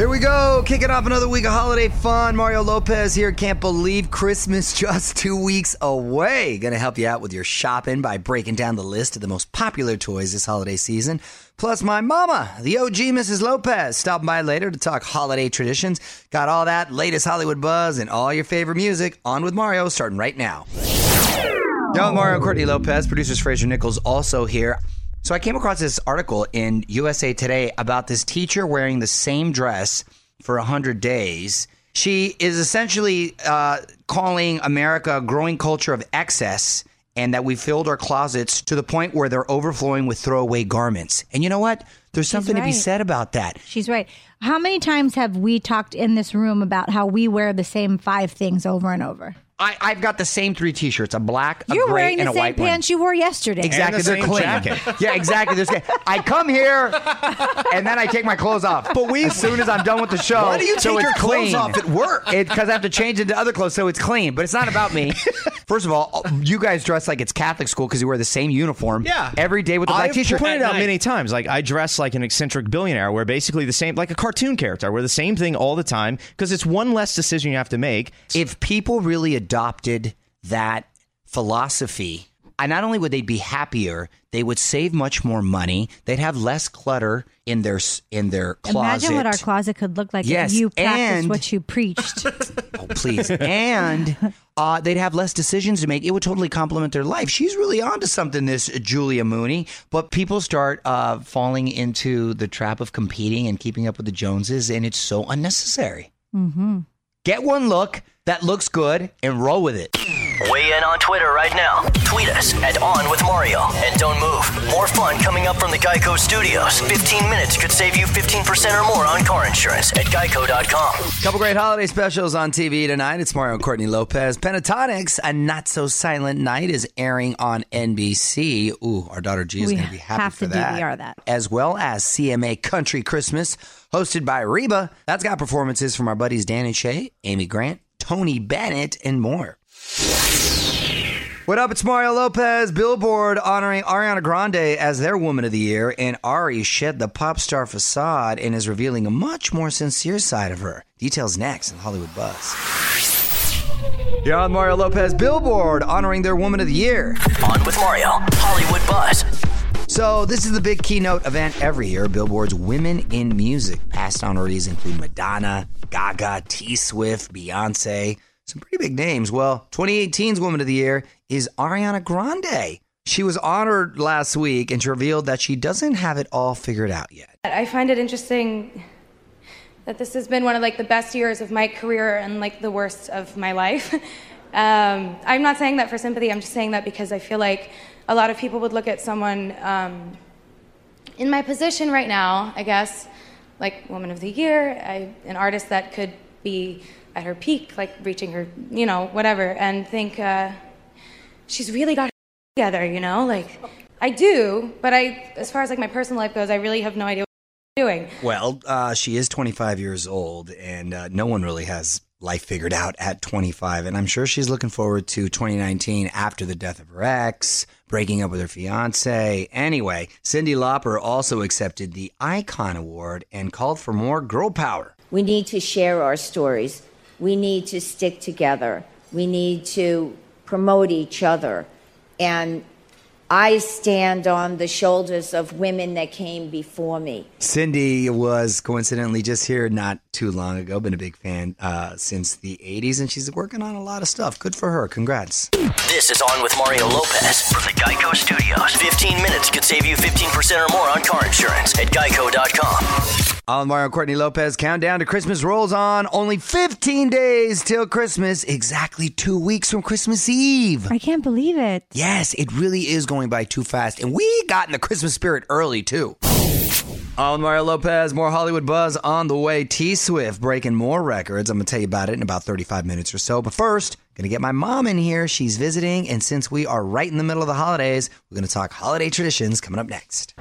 Here we go, kicking off another week of holiday fun. Mario Lopez here. Can't believe Christmas just two weeks away. Gonna help you out with your shopping by breaking down the list of the most popular toys this holiday season. Plus, my mama, the OG Mrs. Lopez, stopping by later to talk holiday traditions. Got all that latest Hollywood buzz and all your favorite music on with Mario starting right now. Yo, Mario Courtney Lopez, producers Fraser Nichols also here. So I came across this article in USA Today about this teacher wearing the same dress for 100 days. She is essentially uh, calling America a growing culture of excess and that we filled our closets to the point where they're overflowing with throwaway garments. And you know what? There's something to be said about that. She's right. How many times have we talked in this room about how we wear the same five things over and over? I, I've got the same three T-shirts: a black, a You're gray, wearing and the a same white one. pants you wore yesterday. Exactly, the they're same clean. jacket. Yeah, exactly. There's, I come here, and then I take my clothes off. But we, as soon as I'm done with the show, Why do you so take your it's clothes clean. off at work? Because I have to change into other clothes, so it's clean. But it's not about me. First of all, you guys dress like it's Catholic school because you wear the same uniform. Yeah. every day with the black I've T-shirt. pointed out night. many times, like I dress like an eccentric billionaire, where basically the same, like a cartoon character. I wear the same thing all the time because it's one less decision you have to make. if people really adopted that philosophy, I not only would they be happier, they would save much more money. They'd have less clutter in their in their closet. Imagine what our closet could look like Yes, if you practiced and- what you preached. Oh, please. and uh, they'd have less decisions to make. It would totally complement their life. She's really onto something, this Julia Mooney. But people start uh, falling into the trap of competing and keeping up with the Joneses, and it's so unnecessary. Mm-hmm. Get one look that looks good and roll with it. Weigh in on Twitter right now. Tweet us at On With Mario. And don't move. More fun coming up from the Geico Studios. 15 minutes could save you 15% or more on car insurance at geico.com. Couple great holiday specials on TV tonight. It's Mario and Courtney Lopez. Pentatonix, A Not So Silent Night is airing on NBC. Ooh, our daughter G is going to be happy have for to that. DVR that. As well as CMA Country Christmas, hosted by Reba. That's got performances from our buddies Dan and Shay, Amy Grant, Tony Bennett, and more. What up? It's Mario Lopez. Billboard honoring Ariana Grande as their Woman of the Year, and Ari shed the pop star facade and is revealing a much more sincere side of her. Details next in Hollywood Buzz. You're on Mario Lopez. Billboard honoring their Woman of the Year. On with Mario. Hollywood Buzz. So this is the big keynote event every year. Billboard's Women in Music. Past honorees include Madonna, Gaga, T Swift, Beyonce. Some pretty big names. Well, 2018's Woman of the Year is Ariana Grande. She was honored last week and she revealed that she doesn't have it all figured out yet. I find it interesting that this has been one of like the best years of my career and like the worst of my life. um, I'm not saying that for sympathy. I'm just saying that because I feel like a lot of people would look at someone um, in my position right now, I guess, like Woman of the Year, I, an artist that could be at her peak, like reaching her, you know, whatever, and think uh, she's really got her together, you know, like I do, but I, as far as like my personal life goes, I really have no idea what I'm doing. Well, uh, she is 25 years old, and uh, no one really has life figured out at 25. And I'm sure she's looking forward to 2019 after the death of her ex, breaking up with her fiance. Anyway, Cyndi Lauper also accepted the Icon Award and called for more girl power. We need to share our stories. We need to stick together. We need to promote each other. And I stand on the shoulders of women that came before me. Cyndi was coincidentally just here not too long ago. Been a big fan uh, since the 80s, and she's working on a lot of stuff. Good for her. Congrats. This is On with Mario Lopez from the Geico Studios. 15 minutes could save you 15% or more on car insurance at geico.com. I'm Mario Courtney Lopez. Countdown to Christmas rolls on. Only 15 days till Christmas. Exactly two weeks from Christmas Eve. I can't believe it. Yes, it really is going by too fast. And we got in the Christmas spirit early, too. I'm Mario Lopez. More Hollywood buzz on the way. T Swift breaking more records. I'm going to tell you about it in about 35 minutes or so. But first, going to get my mom in here. She's visiting. And since we are right in the middle of the holidays, we're going to talk holiday traditions coming up next.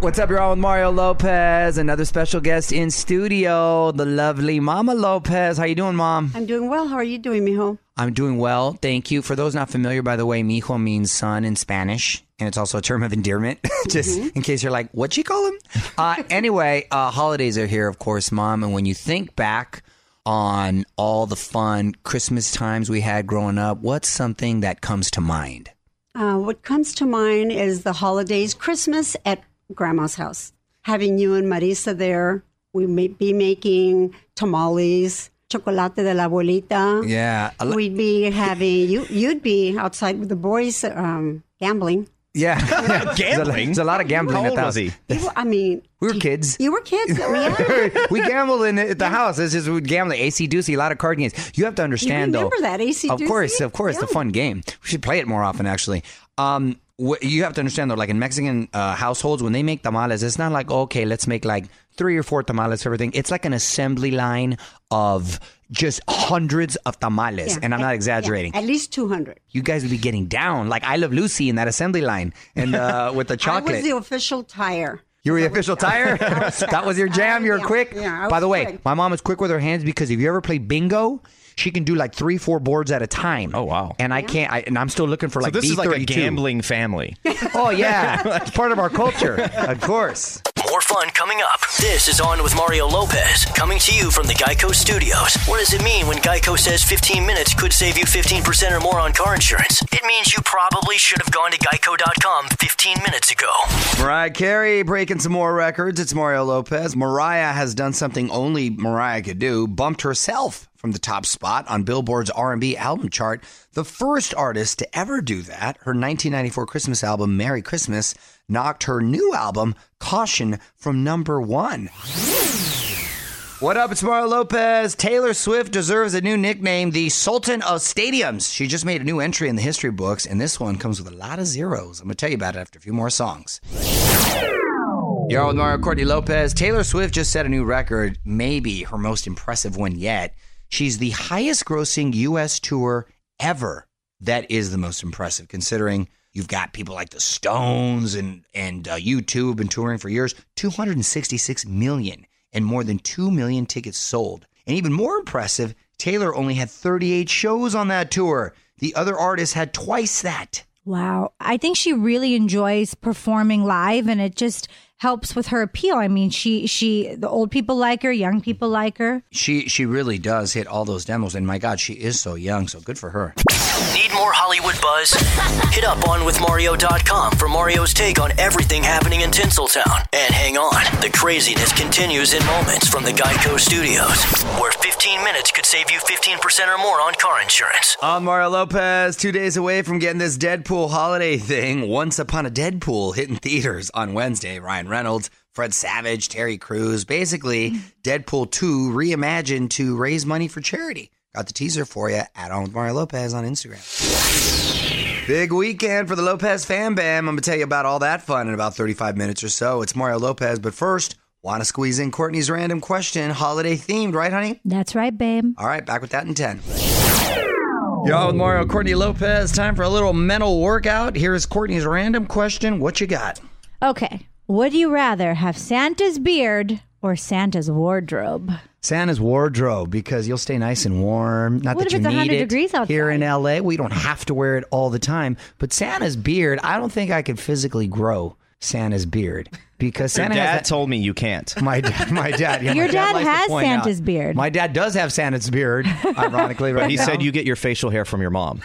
What's up, y'all? With Mario Lopez, another special guest in studio, the lovely Mama Lopez. How you doing, Mom? I'm doing well. How are you doing, mijo? I'm doing well, thank you. For those not familiar, by the way, mijo means son in Spanish, and it's also a term of endearment, just in case you're like, what'd she call him? Uh, anyway, uh, holidays are here, of course, Mom. And when you think back on all the fun Christmas times we had growing up, what's something that comes to mind? Uh, what comes to mind is the holidays, Christmas at Grandma's house. Having you and Marisa there, we may be making tamales, chocolate de la abuelita. Yeah. lo- We'd be having you. You'd be outside with the boys um, gambling. Yeah. Gambling? There's a lot of gambling How at old the was house. he? You I mean, We were kids. you were kids. Yeah. we gambled in at the house. It's just we'd gamble Acey Deucey, a lot of card games. You have to understand remember though. that, AC Of course, of course, the Yeah. fun game. We should play it more often, actually. Um, wh- you have to understand though, like in Mexican uh, households, when they make tamales, it's not like okay, let's make like three or four tamales for everything. It's like an assembly line of just hundreds of tamales, Yeah. and I'm not exaggerating. yeah, at least 200. you guys would be getting down like I Love Lucy in that assembly line, and uh, with the I chocolate. was the official tire. You were the official tire? that was your jam? You were Yeah, quick? yeah, By the way, quick. my mom is quick with her hands because if you ever play bingo, she can do like three, four boards at a time. Oh, wow. And I can't, I, and I'm still looking for So like this is like a B32. gambling family. Oh, yeah. it's part of our culture. Of course. More fun coming up. This is On with Mario Lopez, coming to you from the Geico Studios. What does it mean when Geico says 15 minutes could save you 15% or more on car insurance? It means you probably should have gone to geico.com 15 minutes ago. Mariah Carey breaking some more records. It's Mario Lopez. Mariah has done something only Mariah could do, bumped herself from the top spot on Billboard's R&B album chart. The first artist to ever do that, her 1994 Christmas album Merry Christmas, knocked her new album Caution from number 1. What up? It's Mario Lopez. Taylor Swift deserves a new nickname, the Sultan of Stadiums. She just made a new entry in the history books, and this one comes with a lot of zeros. I'm going to tell you about it after a few more songs. On with Mario Courtney Lopez. Taylor Swift just set a new record, maybe her most impressive one yet. She's the highest grossing U.S. tour ever. That is the most impressive, considering you've got people like the Stones and and uh, U2 have been touring for years. 266 million and more than 2 million tickets sold. And even more impressive, Taylor only had 38 shows on that tour. The other artists had twice that. Wow. I think she really enjoys performing live and it just helps with her appeal. I mean, she she the old people like her, young people like her. She she really does hit all those demos, and my God, she is so young. So good for her. Need more Hollywood buzz? Hit up onwithmario.com for Mario's take on everything happening in Tinseltown. And hang on, the craziness continues in moments from the Geico Studios, where 15 minutes could save you 15% or more on car insurance. I'm Mario Lopez, two days away from getting this Deadpool holiday thing. Once Upon a Deadpool hitting theaters on Wednesday. Ryan Reynolds, Fred Savage, Terry Crews. Basically, hmm. Deadpool 2 reimagined to raise money for charity. Got the teaser for you at On with Mario Lopez on Instagram. Big weekend for the Lopez fan bam. I'm going to tell you about all that fun in about 35 minutes or so. It's Mario Lopez, but first, want to squeeze in Courtney's random question, holiday themed, right, honey? That's right, babe. All right, back with that in 10. Y'all with Mario Courtney Lopez. Time for a little mental workout. Here's Courtney's random question. What you got? Okay. Would you rather have Santa's beard or Santa's wardrobe? Santa's wardrobe because you'll stay nice and warm. Not What that if you it's need 100 it degrees here in? LA. We don't have to wear it all the time. But Santa's beard, I don't think I could physically grow Santa's beard because Your Santa dad has that, told me you can't. my dad, my dad. Yeah, Your my dad likes to has point out- Santa's beard. My dad does have Santa's beard. Ironically, right He now. said you get your facial hair from your mom.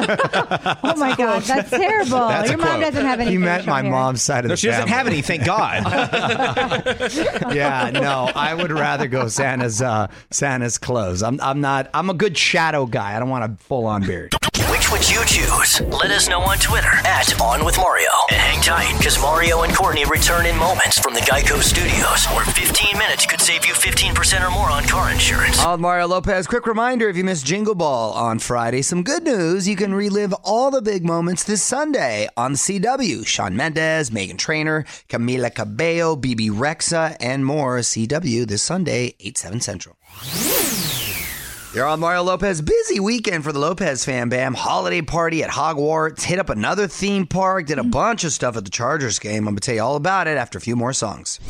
Oh my God, that's terrible. That's Your mom quote. doesn't have any. He meant facial my hair. mom's side of No, the she doesn't have any, thank God. yeah, no, I would rather go Santa's uh, Santa's clothes. I'm I'm not. I'm a good shadow guy. I don't want a full on beard. Which would you choose? Let us know on Twitter at On With Mario. And hang tight, because Mario and Courtney return in moments from the Geico Studios, where 15 minutes could save you 15% or more on car insurance. I'm Mario Lopez. Quick reminder: if you missed Jingle Ball on Friday, some good news. You can relive all the big moments this Sunday on CW. Shawn Mendes, Meghan Trainor, Camila Cabello, Bebe Rexha, and more. CW this Sunday, 8 7 Central. You're on Mario Lopez. Busy weekend for the Lopez fan bam. Holiday party at Hogwarts. Hit up another theme park. Did a bunch of stuff at the Chargers game. I'm going to tell you all about it after a few more songs.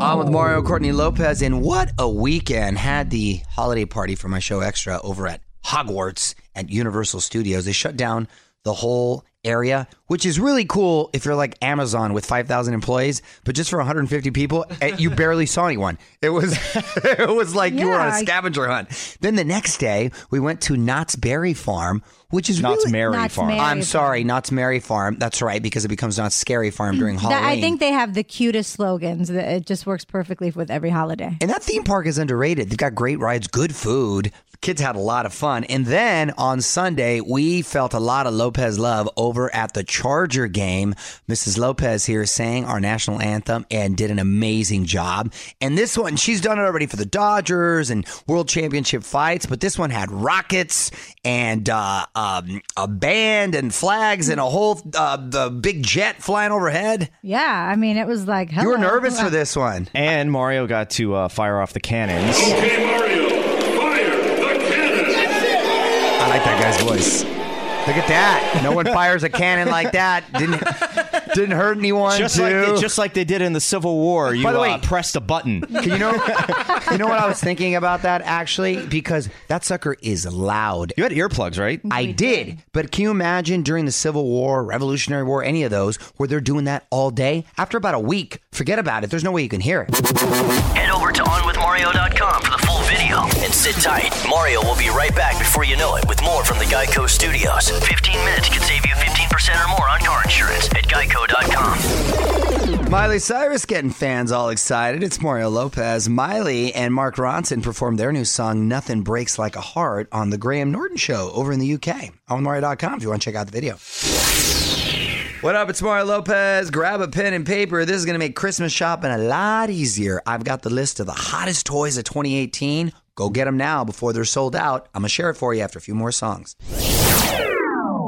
On with Mario Courtney Lopez. And what a weekend. Had the holiday party for my show Extra over at Hogwarts at Universal Studios. They shut down the whole area, which is really cool if you're like Amazon with 5,000 employees, but just for 150 people, eh, you barely saw anyone. It was it was like you were on a Yeah. scavenger hunt. Then the next day, we went to Knott's Berry Farm, which is Knott's really Mary Knott's Farm. Mary. I'm sorry, Knott's Mary Farm. That's right, because it becomes Knott's Scary Farm during Halloween. That- I think they have the cutest slogans. That It just works perfectly with every holiday. And that theme park is underrated. They've got great rides, good food. Kids had a lot of fun. And then on Sunday, we felt a lot of Lopez love over at the Charger game. Mrs. Lopez here sang our national anthem and did an amazing job. And this one, she's done it already for the Dodgers and World Championship fights, but this one had rockets and uh, um, a band and flags and a whole uh, the big jet flying overhead. Yeah, I mean, it was like You were nervous for this one. And Mario got to uh, fire off the cannons. Okay, Mario, fire the cannon! I like that guy's voice. Look at that. No one fires a cannon like that. Didn't didn't hurt anyone. Just too. like they, just like they did in the Civil War, you By the way- uh, pressed a button. Can you know you know what I was thinking about that actually? Because that sucker is loud. You had earplugs, right? I did. But can you imagine during the Civil War, Revolutionary War, any of those, where they're doing that all day? After about a week, forget about it. There's no way you can hear it. Head over to OnWithMario.com for the full video and sit tight. Mario will be right back before you know it with more from the Geico Studios. 15 minutes could save you 15% or more on car insurance at Geico.com. Miley Cyrus getting fans all excited. It's Mario Lopez. Miley and Mark Ronson performed their new song "Nothing Breaks Like a Heart" on the Graham Norton Show over in the UK. On Mario.com if you want to check out the video. What up? It's Mario Lopez. Grab a pen and paper. This is going to make Christmas shopping a lot easier. I've got the list of the hottest toys of 2018. Go get them now before they're sold out. I'm going to share it for you after a few more songs.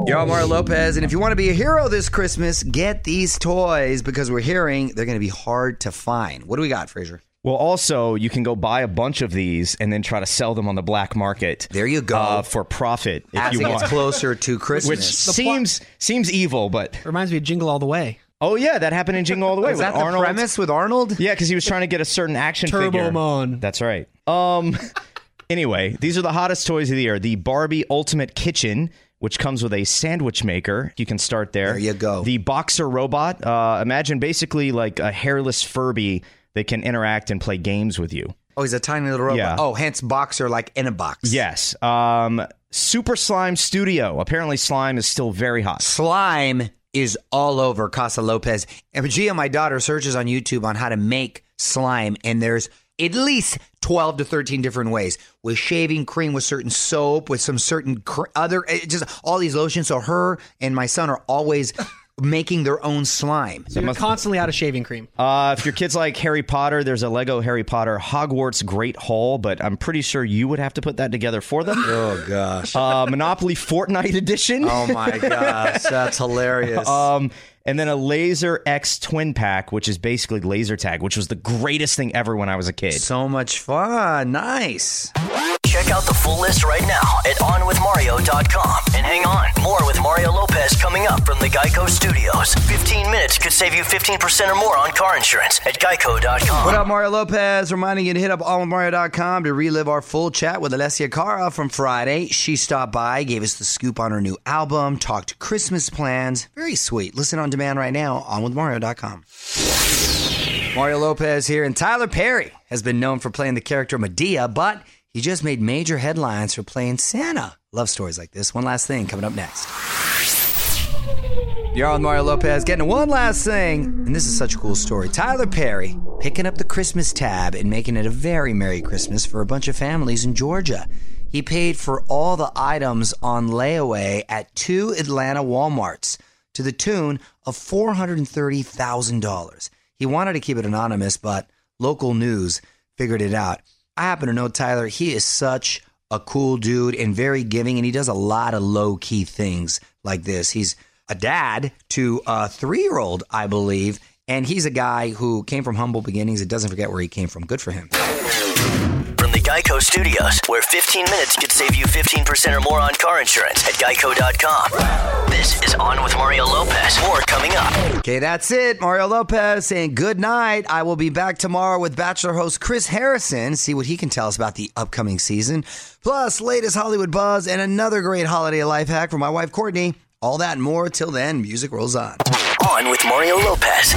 You're on Mario Lopez, and if you want to be a hero this Christmas, get these toys because we're hearing they're going to be hard to find. What do we got, Fraser? Well, also, you can go buy a bunch of these and then try to sell them on the black market. There you go. Uh, for profit, if As you it want. gets closer to Christmas, Which Christmas. seems seems evil, but Reminds me of Jingle All the Way. oh yeah, that happened in Jingle All the Way Is with that the Arnold. premise with Arnold? Yeah, because he was trying to get a certain action Turbo figure. Mon. That's right. Um. anyway, these are the hottest toys of the year: the Barbie Ultimate Kitchen, which comes with a sandwich maker. You can start there. There you go. The Boxer Robot. Uh, imagine basically like a hairless Furby that can interact and play games with you. Oh, he's a tiny little robot. Yeah. Oh, hence boxer like in a box. Yes. Um. Super Slime Studio. Apparently, slime is still very hot. Slime is all over Casa Lopez. And Gia, my daughter, searches on YouTube on how to make slime, and there's at least 12 to 13 different ways with shaving cream, with certain soap, with some certain cr- other, eh, just all these lotions. So her and my son are always making their own slime. So you're constantly out of shaving cream. Uh, if your kids like Harry Potter, there's a Lego Harry Potter Hogwarts Great Hall, but I'm pretty sure you would have to put that together for them. Oh, gosh. uh, Monopoly Fortnite Edition. Oh, my gosh. That's hilarious. Um, and then a Laser X Twin Pack, which is basically laser tag, which was the greatest thing ever when I was a kid. so much fun. Nice. Check out the full list right now at OnWithMario.com. And hang on, more with Mario Lopez coming up from the Geico Studios. 15 minutes could save you 15% or more on car insurance at Geico.com. What up, Mario Lopez? Reminding you to hit up onwithmario.com to relive our full chat with Alessia Cara from Friday. She stopped by, gave us the scoop on her new album, talked Christmas plans. Very sweet. Listen on demand right now, on onwithmario.com. Mario Lopez here, and Tyler Perry has been known for playing the character Madea, but he just made major headlines for playing Santa. Love stories like this. One last thing coming up next. You're on Mario Lopez getting one last thing, and this is such a cool story. Tyler Perry picking up the Christmas tab and making it a very Merry Christmas for a bunch of families in Georgia. He paid for all the items on layaway at two Atlanta Walmarts to the tune of $430,000. He wanted to keep it anonymous, but local news figured it out. I happen to know Tyler. He is such a cool dude and very giving, and he does a lot of low key things like this. He's a dad to a three year old, I believe, and he's a guy who came from humble beginnings and doesn't forget where he came from. Good for him. From the Geico Studios, where 15 minutes could save you 15% or more on car insurance at Geico.com. This is On with Mario Lopez. More coming up. Okay, that's it. Mario Lopez saying good night. I will be back tomorrow with Bachelor host Chris Harrison, see what he can tell us about the upcoming season. Plus, latest Hollywood buzz and another great holiday life hack from my wife Courtney. All that and more. Till then, music rolls on. On with Mario Lopez.